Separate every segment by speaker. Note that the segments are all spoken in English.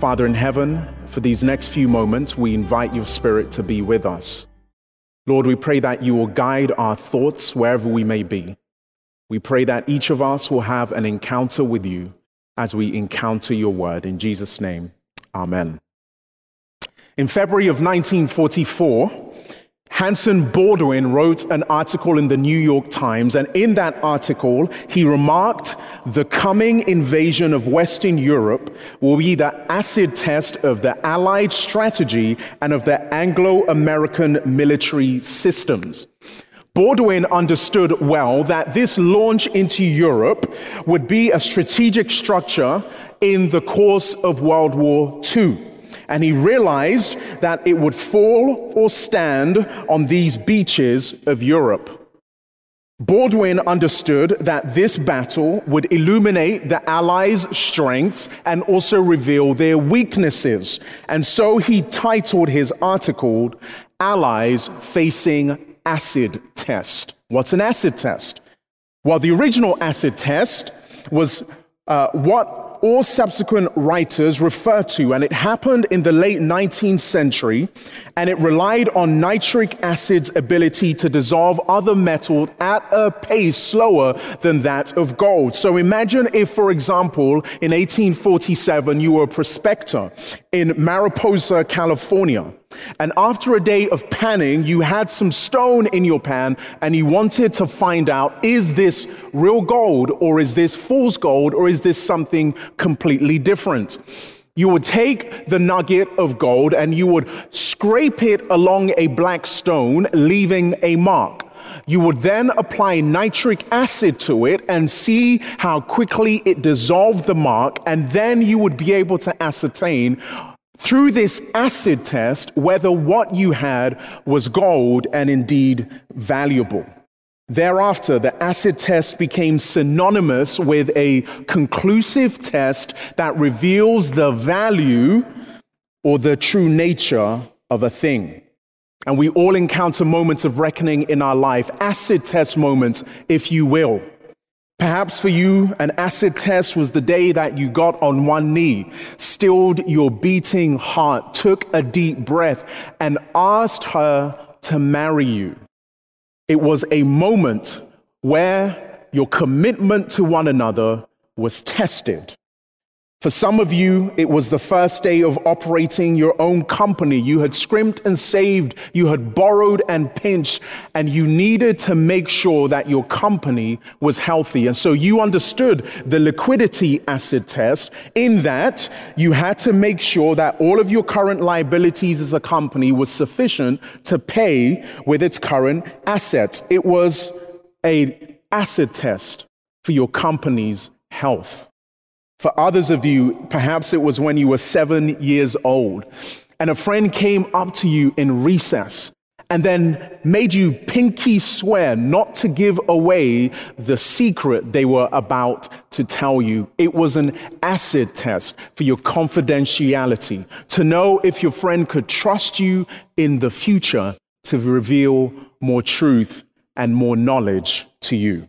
Speaker 1: Father in heaven, for these next few moments, we invite your Spirit to be with us. Lord, we pray that you will guide our thoughts wherever we may be. We pray that each of us will have an encounter with you as we encounter your word. In Jesus' name, amen. In February of 1944, Hanson Baldwin wrote an article in the New York Times, and in that article, he remarked the coming invasion of Western Europe will be the acid test of the Allied strategy and of the Anglo American military systems. Baldwin understood well that this launch into Europe would be a strategic structure in the course of World War II and he realized that it would fall or stand on these beaches of Europe. Baldwin understood that this battle would illuminate the Allies' strengths and also reveal their weaknesses. And so he titled his article, Allies Facing Acid Test. What's an acid test? Well, the original acid test was uh, what all subsequent writers refer to, and it happened in the late 19th century, and it relied on nitric acid's ability to dissolve other metals at a pace slower than that of gold. So imagine if, for example, in 1847, you were a prospector in Mariposa, California. And after a day of panning, you had some stone in your pan and you wanted to find out is this real gold or is this fool's gold or is this something completely different? You would take the nugget of gold and you would scrape it along a black stone, leaving a mark. You would then apply nitric acid to it and see how quickly it dissolved the mark, and then you would be able to ascertain through this acid test whether what you had was gold and indeed valuable. Thereafter, the acid test became synonymous with a conclusive test that reveals the value or the true nature of a thing. And we all encounter moments of reckoning in our life, acid test moments, if you will. Perhaps for you, an acid test was the day that you got on one knee, stilled your beating heart, took a deep breath, and asked her to marry you. It was a moment where your commitment to one another was tested. For some of you, it was the first day of operating your own company. You had scrimped and saved, you had borrowed and pinched, and you needed to make sure that your company was healthy. And so you understood the liquidity acid test in that you had to make sure that all of your current liabilities as a company was sufficient to pay with its current assets. It was a acid test for your company's health. For others of you, perhaps it was when you were seven years old and a friend came up to you in recess and then made you pinky swear not to give away the secret they were about to tell you. It was an acid test for your confidentiality to know if your friend could trust you in the future to reveal more truth and more knowledge to you.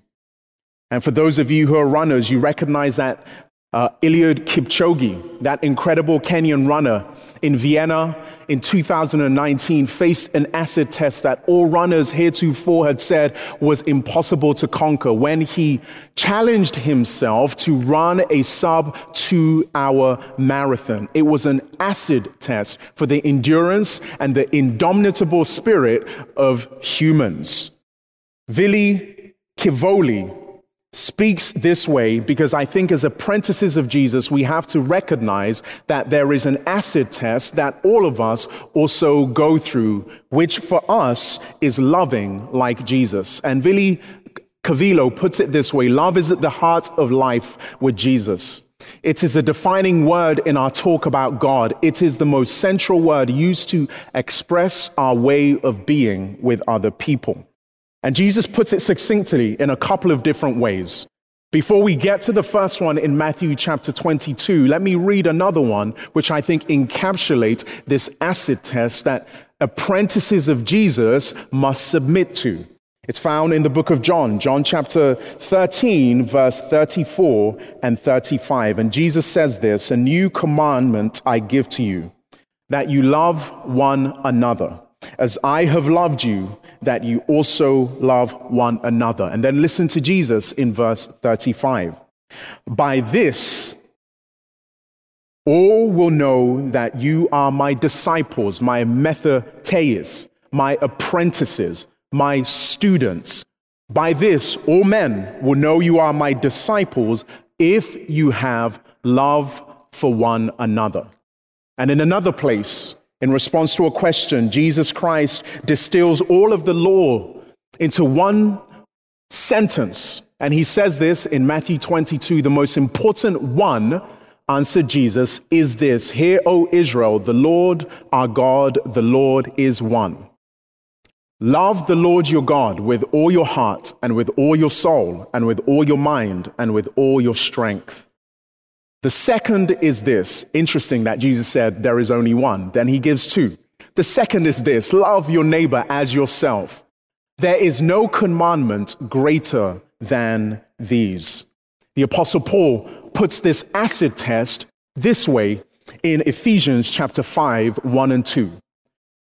Speaker 1: And for those of you who are runners, you recognize that uh, Eliud Kipchoge, that incredible Kenyan runner in Vienna in 2019, faced an acid test that all runners heretofore had said was impossible to conquer when he challenged himself to run a sub two hour marathon. It was an acid test for the endurance and the indomitable spirit of humans. Vili Kivoli speaks this way because I think as apprentices of Jesus, we have to recognize that there is an acid test that all of us also go through, which for us is loving like Jesus. And Vili Cavillo puts it this way love is at the heart of life with Jesus. It is a defining word in our talk about God. It is the most central word used to express our way of being with other people. And Jesus puts it succinctly in a couple of different ways. Before we get to the first one in Matthew chapter 22, let me read another one, which I think encapsulates this acid test that apprentices of Jesus must submit to. It's found in the book of John, John chapter 13, verse 34 and 35. And Jesus says this A new commandment I give to you, that you love one another. As I have loved you, that you also love one another. And then listen to Jesus in verse 35. By this, all will know that you are my disciples, my mathetes, my apprentices, my students. By this, all men will know you are my disciples if you have love for one another. And in another place, in response to a question, Jesus Christ distills all of the law into one sentence. And he says this in Matthew 22 the most important one, answered Jesus, is this Hear, O Israel, the Lord our God, the Lord is one. Love the Lord your God with all your heart and with all your soul and with all your mind and with all your strength. The second is this. Interesting that Jesus said there is only one. Then he gives two. The second is this love your neighbor as yourself. There is no commandment greater than these. The Apostle Paul puts this acid test this way in Ephesians chapter 5, 1 and 2.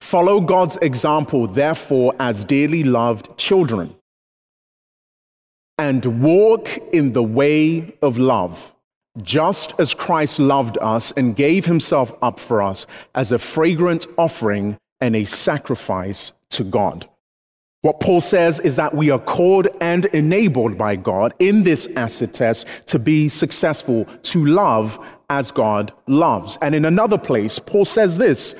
Speaker 1: Follow God's example, therefore, as dearly loved children, and walk in the way of love, just as Christ loved us and gave himself up for us as a fragrant offering and a sacrifice to God. What Paul says is that we are called and enabled by God in this acid test to be successful, to love as God loves. And in another place, Paul says this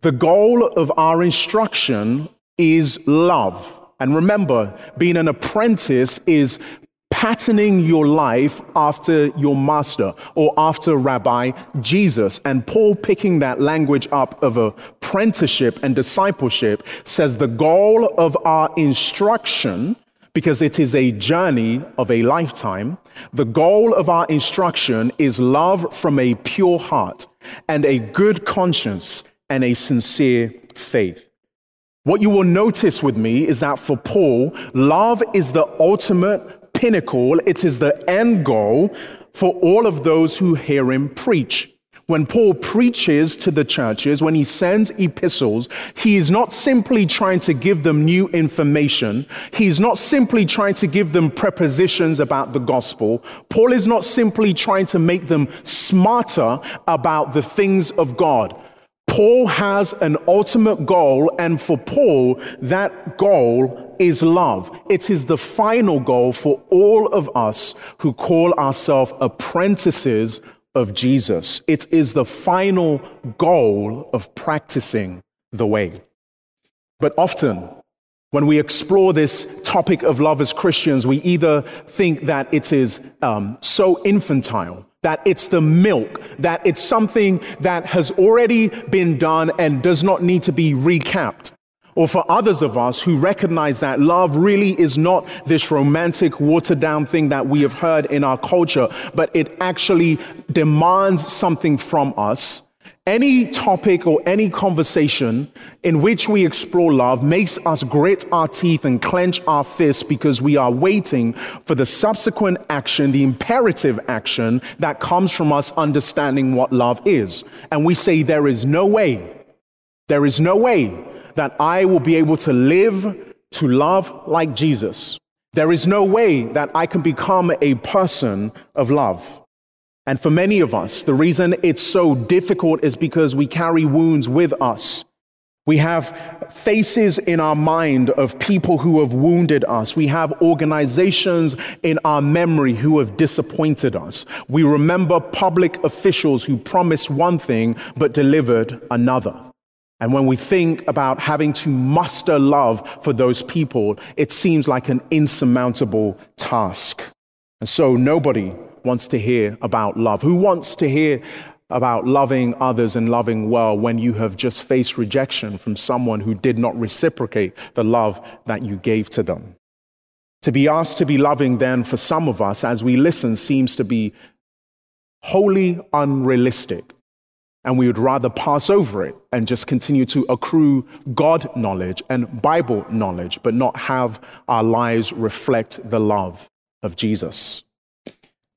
Speaker 1: the goal of our instruction is love. And remember, being an apprentice is patterning your life after your master or after Rabbi Jesus. And Paul, picking that language up of apprenticeship and discipleship, says the goal of our instruction, because it is a journey of a lifetime, the goal of our instruction is love from a pure heart and a good conscience and a sincere faith. What you will notice with me is that for Paul, love is the ultimate pinnacle, it is the end goal for all of those who hear him preach. When Paul preaches to the churches, when he sends epistles, he is not simply trying to give them new information. He's not simply trying to give them prepositions about the gospel. Paul is not simply trying to make them smarter about the things of God. Paul has an ultimate goal, and for Paul, that goal is love. It is the final goal for all of us who call ourselves apprentices of Jesus. It is the final goal of practicing the way. But often, when we explore this topic of love as Christians, we either think that it is um, so infantile that it's the milk, that it's something that has already been done and does not need to be recapped. Or for others of us who recognize that love really is not this romantic, watered down thing that we have heard in our culture, but it actually demands something from us any topic or any conversation in which we explore love makes us grit our teeth and clench our fists because we are waiting for the subsequent action, the imperative action that comes from us understanding what love is. And we say, There is no way, there is no way that I will be able to live to love like Jesus. There is no way that I can become a person of love. And for many of us, the reason it's so difficult is because we carry wounds with us. We have faces in our mind of people who have wounded us. We have organizations in our memory who have disappointed us. We remember public officials who promised one thing but delivered another. And when we think about having to muster love for those people, it seems like an insurmountable task. And so nobody wants to hear about love? Who wants to hear about loving others and loving well when you have just faced rejection from someone who did not reciprocate the love that you gave to them? To be asked to be loving, then, for some of us, as we listen, seems to be wholly unrealistic. and we would rather pass over it and just continue to accrue God knowledge and Bible knowledge, but not have our lives reflect the love of Jesus.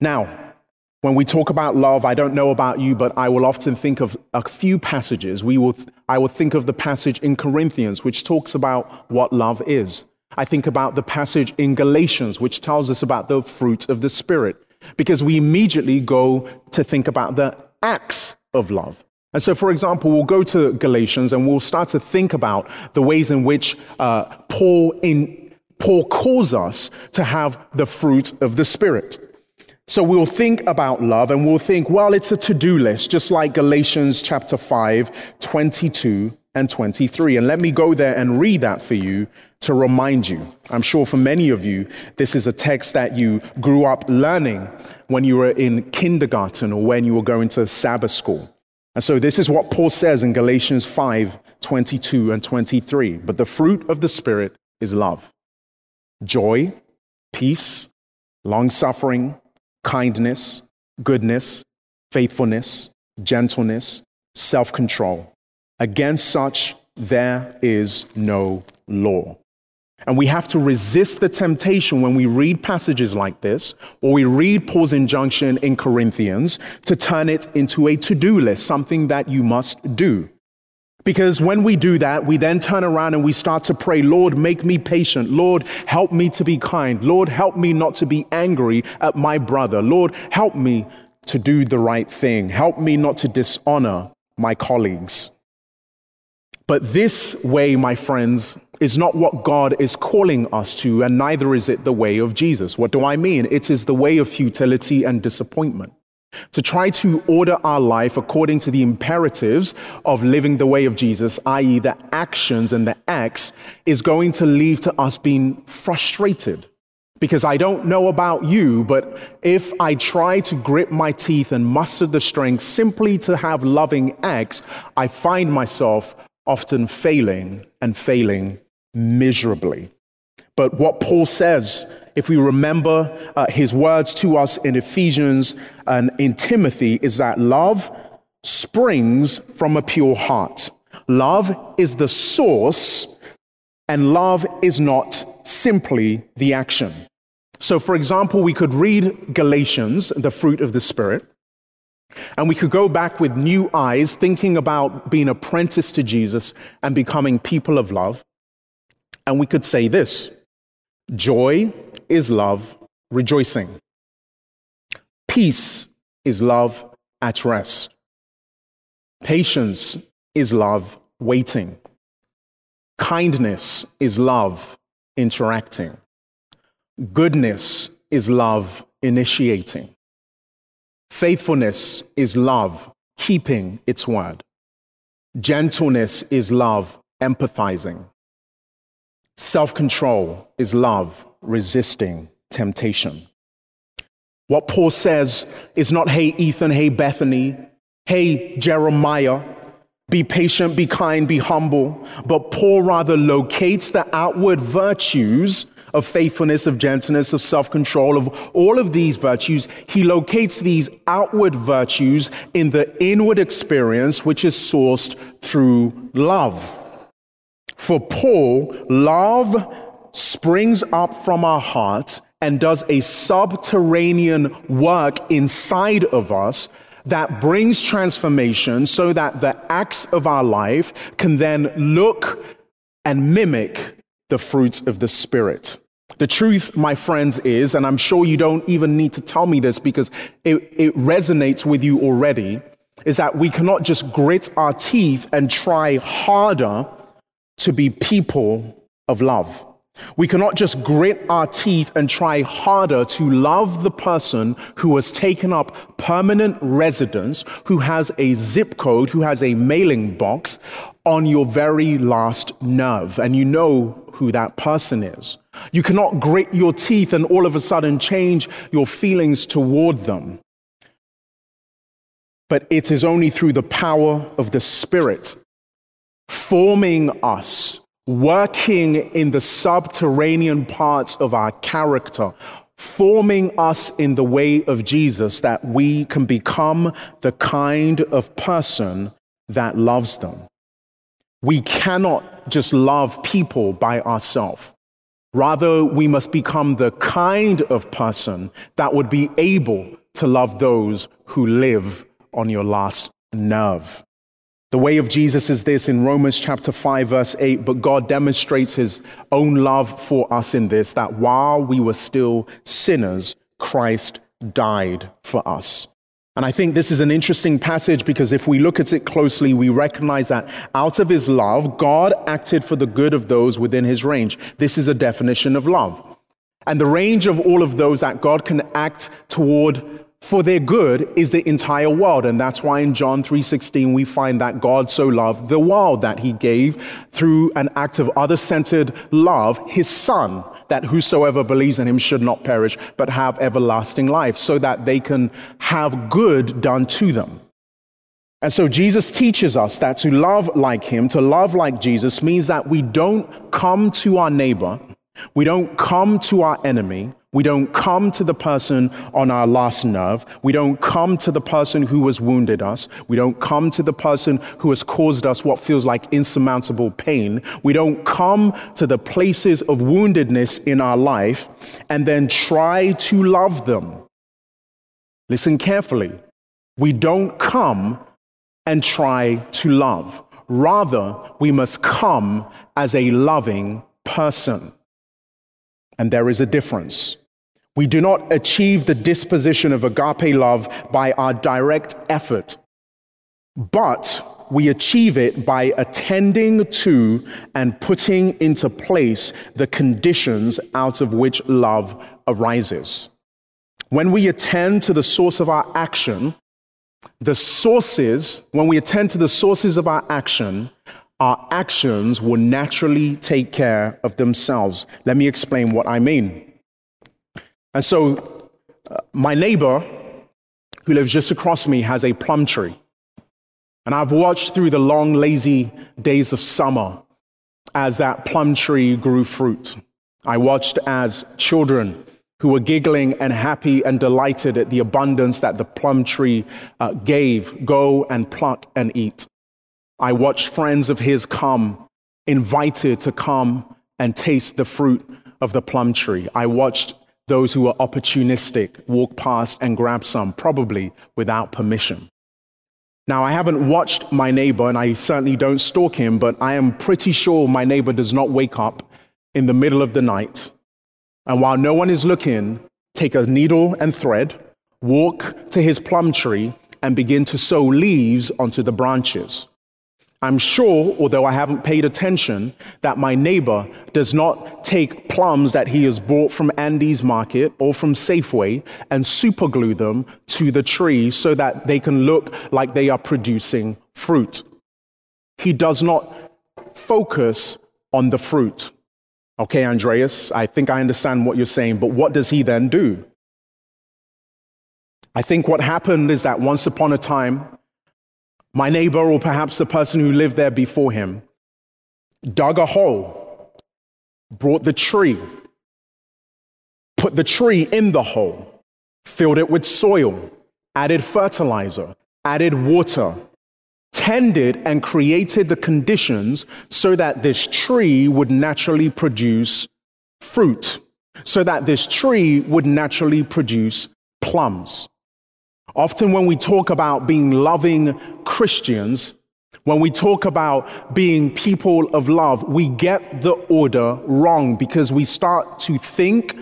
Speaker 1: Now, when we talk about love, I don't know about you, but I will often think of a few passages. We will, I will think of the passage in Corinthians, which talks about what love is. I think about the passage in Galatians, which tells us about the fruit of the Spirit, because we immediately go to think about the acts of love. And so, for example, we'll go to Galatians and we'll start to think about the ways in which uh, Paul, in, Paul calls us to have the fruit of the Spirit. So we'll think about love and we'll think, well, it's a to do list, just like Galatians chapter 5, 22 and 23. And let me go there and read that for you to remind you. I'm sure for many of you, this is a text that you grew up learning when you were in kindergarten or when you were going to Sabbath school. And so this is what Paul says in Galatians 5 22 and 23. But the fruit of the Spirit is love, joy, peace, long suffering, kindness, goodness, faithfulness, gentleness, self control. Against such, there is no law. And we have to resist the temptation when we read passages like this, or we read Paul's injunction in Corinthians, to turn it into a to do list, something that you must do. Because when we do that, we then turn around and we start to pray, Lord, make me patient. Lord, help me to be kind. Lord, help me not to be angry at my brother. Lord, help me to do the right thing. Help me not to dishonor my colleagues. But this way, my friends, is not what God is calling us to, and neither is it the way of Jesus. What do I mean? It is the way of futility and disappointment. To try to order our life according to the imperatives of living the way of Jesus, i.e., the actions and the acts, is going to lead to us being frustrated. Because I don't know about you, but if I try to grit my teeth and muster the strength simply to have loving acts, I find myself often failing and failing miserably. But what Paul says, if we remember uh, his words to us in Ephesians and in Timothy, is that love springs from a pure heart. Love is the source, and love is not simply the action. So, for example, we could read Galatians, the fruit of the Spirit, and we could go back with new eyes, thinking about being apprenticed to Jesus and becoming people of love. And we could say this joy is love rejoicing, peace is love at rest, patience is love waiting, kindness is love interacting, goodness is love initiating. Faithfulness is love, keeping its word. Gentleness is love, empathizing. Self control is love, resisting temptation. What Paul says is not, hey, Ethan, hey, Bethany, hey, Jeremiah, be patient, be kind, be humble. But Paul rather locates the outward virtues of faithfulness, of gentleness, of self control, of all of these virtues, he locates these outward virtues in the inward experience, which is sourced through love. For Paul, love springs up from our heart and does a subterranean work inside of us that brings transformation so that the acts of our life can then look and mimic the fruits of the Spirit. The truth, my friends, is, and I'm sure you don't even need to tell me this because it, it resonates with you already, is that we cannot just grit our teeth and try harder to be people of love. We cannot just grit our teeth and try harder to love the person who has taken up permanent residence, who has a zip code, who has a mailing box on your very last nerve. And you know who that person is. You cannot grit your teeth and all of a sudden change your feelings toward them. But it is only through the power of the Spirit forming us working in the subterranean parts of our character, forming us in the way of Jesus that we can become the kind of person that loves them. We cannot just love people by ourselves. Rather, we must become the kind of person that would be able to love those who live on your last nerve. The way of Jesus is this in Romans chapter 5, verse 8. But God demonstrates his own love for us in this that while we were still sinners, Christ died for us. And I think this is an interesting passage because if we look at it closely, we recognize that out of his love, God acted for the good of those within his range. This is a definition of love. And the range of all of those that God can act toward for their good is the entire world and that's why in John 3:16 we find that God so loved the world that he gave through an act of other-centered love his son that whosoever believes in him should not perish but have everlasting life so that they can have good done to them. And so Jesus teaches us that to love like him, to love like Jesus means that we don't come to our neighbor, we don't come to our enemy, we don't come to the person on our last nerve. We don't come to the person who has wounded us. We don't come to the person who has caused us what feels like insurmountable pain. We don't come to the places of woundedness in our life and then try to love them. Listen carefully. We don't come and try to love. Rather, we must come as a loving person. And there is a difference. We do not achieve the disposition of agape love by our direct effort, but we achieve it by attending to and putting into place the conditions out of which love arises. When we attend to the source of our action, the sources, when we attend to the sources of our action, our actions will naturally take care of themselves. Let me explain what I mean. And so, uh, my neighbor who lives just across me has a plum tree. And I've watched through the long, lazy days of summer as that plum tree grew fruit. I watched as children who were giggling and happy and delighted at the abundance that the plum tree uh, gave go and pluck and eat. I watched friends of his come, invited to come and taste the fruit of the plum tree. I watched those who were opportunistic walk past and grab some, probably without permission. Now, I haven't watched my neighbor, and I certainly don't stalk him, but I am pretty sure my neighbor does not wake up in the middle of the night. And while no one is looking, take a needle and thread, walk to his plum tree, and begin to sew leaves onto the branches. I'm sure, although I haven't paid attention, that my neighbor does not take plums that he has bought from Andy's market or from Safeway and superglue them to the tree so that they can look like they are producing fruit. He does not focus on the fruit. Okay, Andreas, I think I understand what you're saying, but what does he then do? I think what happened is that once upon a time, my neighbor, or perhaps the person who lived there before him, dug a hole, brought the tree, put the tree in the hole, filled it with soil, added fertilizer, added water, tended and created the conditions so that this tree would naturally produce fruit, so that this tree would naturally produce plums. Often, when we talk about being loving Christians, when we talk about being people of love, we get the order wrong because we start to think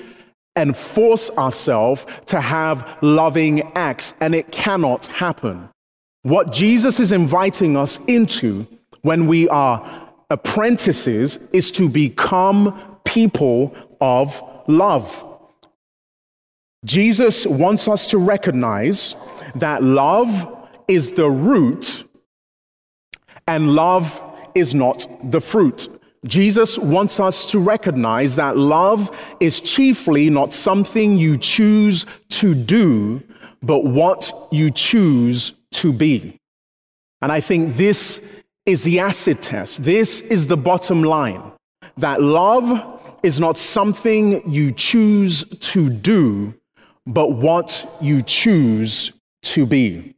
Speaker 1: and force ourselves to have loving acts, and it cannot happen. What Jesus is inviting us into when we are apprentices is to become people of love. Jesus wants us to recognize that love is the root and love is not the fruit. Jesus wants us to recognize that love is chiefly not something you choose to do, but what you choose to be. And I think this is the acid test. This is the bottom line that love is not something you choose to do, but what you choose to be.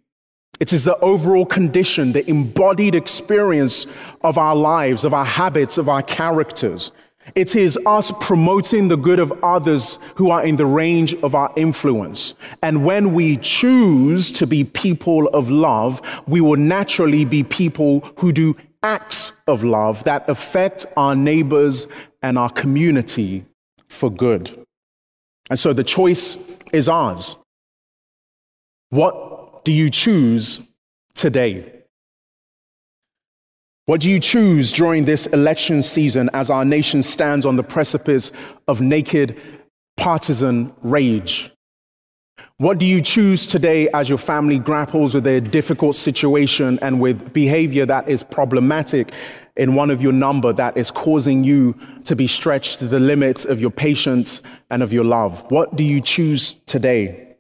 Speaker 1: It is the overall condition, the embodied experience of our lives, of our habits, of our characters. It is us promoting the good of others who are in the range of our influence. And when we choose to be people of love, we will naturally be people who do acts of love that affect our neighbors and our community for good. And so the choice is ours. What do you choose today? What do you choose during this election season as our nation stands on the precipice of naked partisan rage? What do you choose today as your family grapples with a difficult situation and with behavior that is problematic in one of your number that is causing you to be stretched to the limits of your patience and of your love? What do you choose today?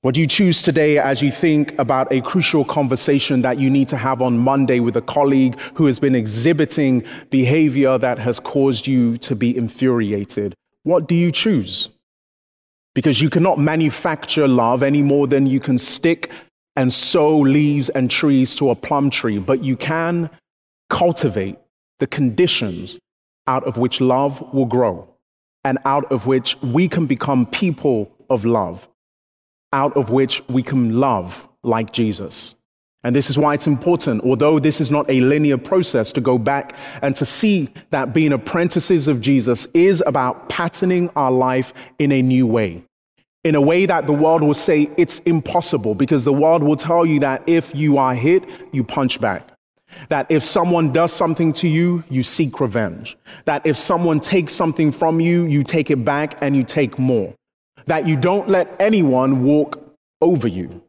Speaker 1: What do you choose today as you think about a crucial conversation that you need to have on Monday with a colleague who has been exhibiting behavior that has caused you to be infuriated? What do you choose? Because you cannot manufacture love any more than you can stick and sew leaves and trees to a plum tree, but you can cultivate the conditions out of which love will grow and out of which we can become people of love out of which we can love like Jesus. And this is why it's important, although this is not a linear process, to go back and to see that being apprentices of Jesus is about patterning our life in a new way. In a way that the world will say it's impossible, because the world will tell you that if you are hit, you punch back. That if someone does something to you, you seek revenge. That if someone takes something from you, you take it back and you take more that you don't let anyone walk over you.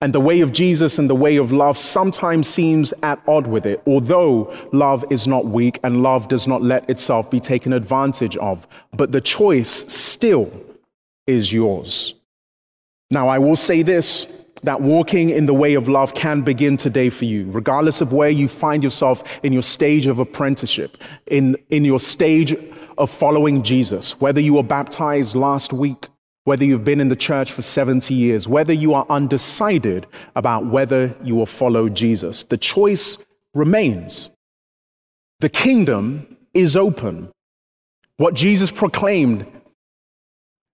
Speaker 1: And the way of Jesus and the way of love sometimes seems at odds with it, although love is not weak and love does not let itself be taken advantage of. But the choice still is yours. Now, I will say this that walking in the way of love can begin today for you, regardless of where you find yourself in your stage of apprenticeship, in, in your stage of following Jesus, whether you were baptized last week whether you've been in the church for 70 years, whether you are undecided about whether you will follow Jesus. The choice remains. The kingdom is open. What Jesus proclaimed,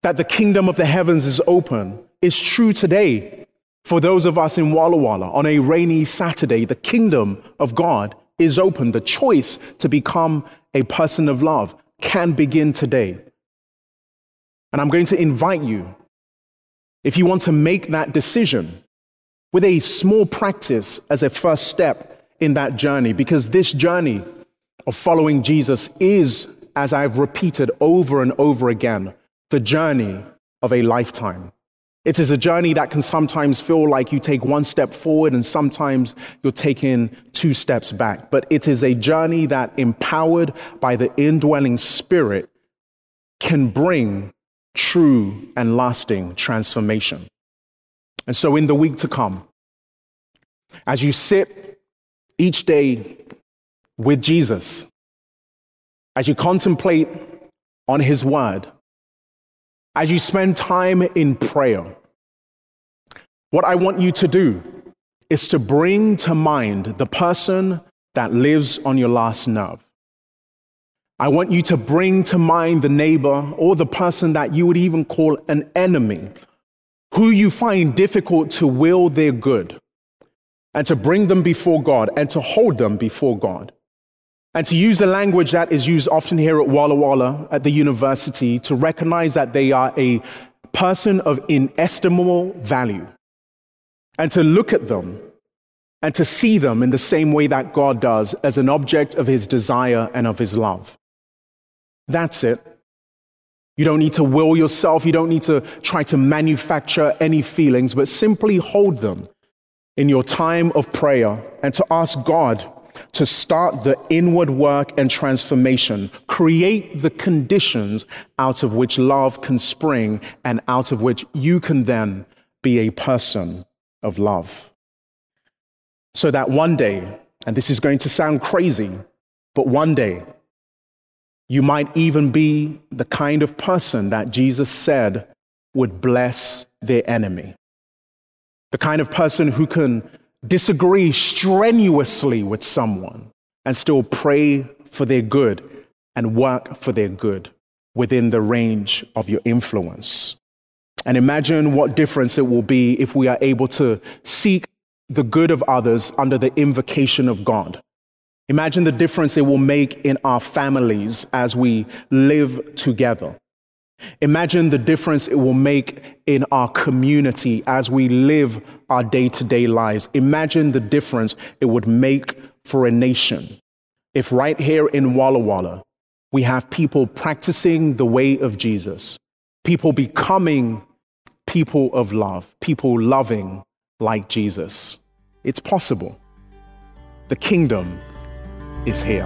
Speaker 1: that the kingdom of the heavens is open, is true today for those of us in Walla Walla on a rainy Saturday. The kingdom of God is open. The choice to become a person of love can begin today. And I'm going to invite you, if you want to make that decision, with a small practice as a first step in that journey, because this journey of following Jesus is, as I've repeated over and over again, the journey of a lifetime. It is a journey that can sometimes feel like you take one step forward and sometimes you're taking two steps back. But it is a journey that, empowered by the indwelling spirit, can bring true and lasting transformation. And so, in the week to come, as you sit each day with Jesus, as you contemplate on His Word, as you spend time in prayer, what I want you to do is to bring to mind the person that lives on your last nerve. I want you to bring to mind the neighbor or the person that you would even call an enemy, who you find difficult to will their good, and to bring them before God and to hold them before God. And to use the language that is used often here at Walla Walla at the university to recognize that they are a person of inestimable value. And to look at them and to see them in the same way that God does as an object of his desire and of his love. That's it. You don't need to will yourself. You don't need to try to manufacture any feelings, but simply hold them in your time of prayer and to ask God to start the inward work and transformation, create the conditions out of which love can spring and out of which you can then be a person of love. So that one day, and this is going to sound crazy, but one day You might even be the kind of person that Jesus said would bless their enemy. The kind of person who can disagree strenuously with someone and still pray for their good and work for their good within the range of your influence. And imagine what difference it will be if we are able to seek the good of others under the invocation of God. Imagine the difference it will make in our families as we live together. Imagine the difference it will make in our community as we live our day to day lives. Imagine the difference it would make for a nation if right here in Walla Walla we have people practicing the way of Jesus, people becoming people of love, people loving like Jesus. It's possible. The kingdom is here.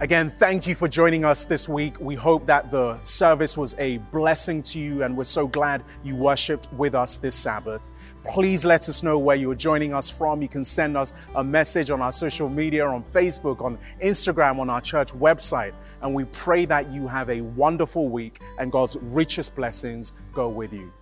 Speaker 1: Again, thank you for joining us this week. We hope that the service was a blessing to you, and we're so glad you worshiped with us this Sabbath. Please let us know where you're joining us from. You can send us a message on our social media, on Facebook, on Instagram, on our church website. And we pray that you have a wonderful week and God's richest blessings go with you.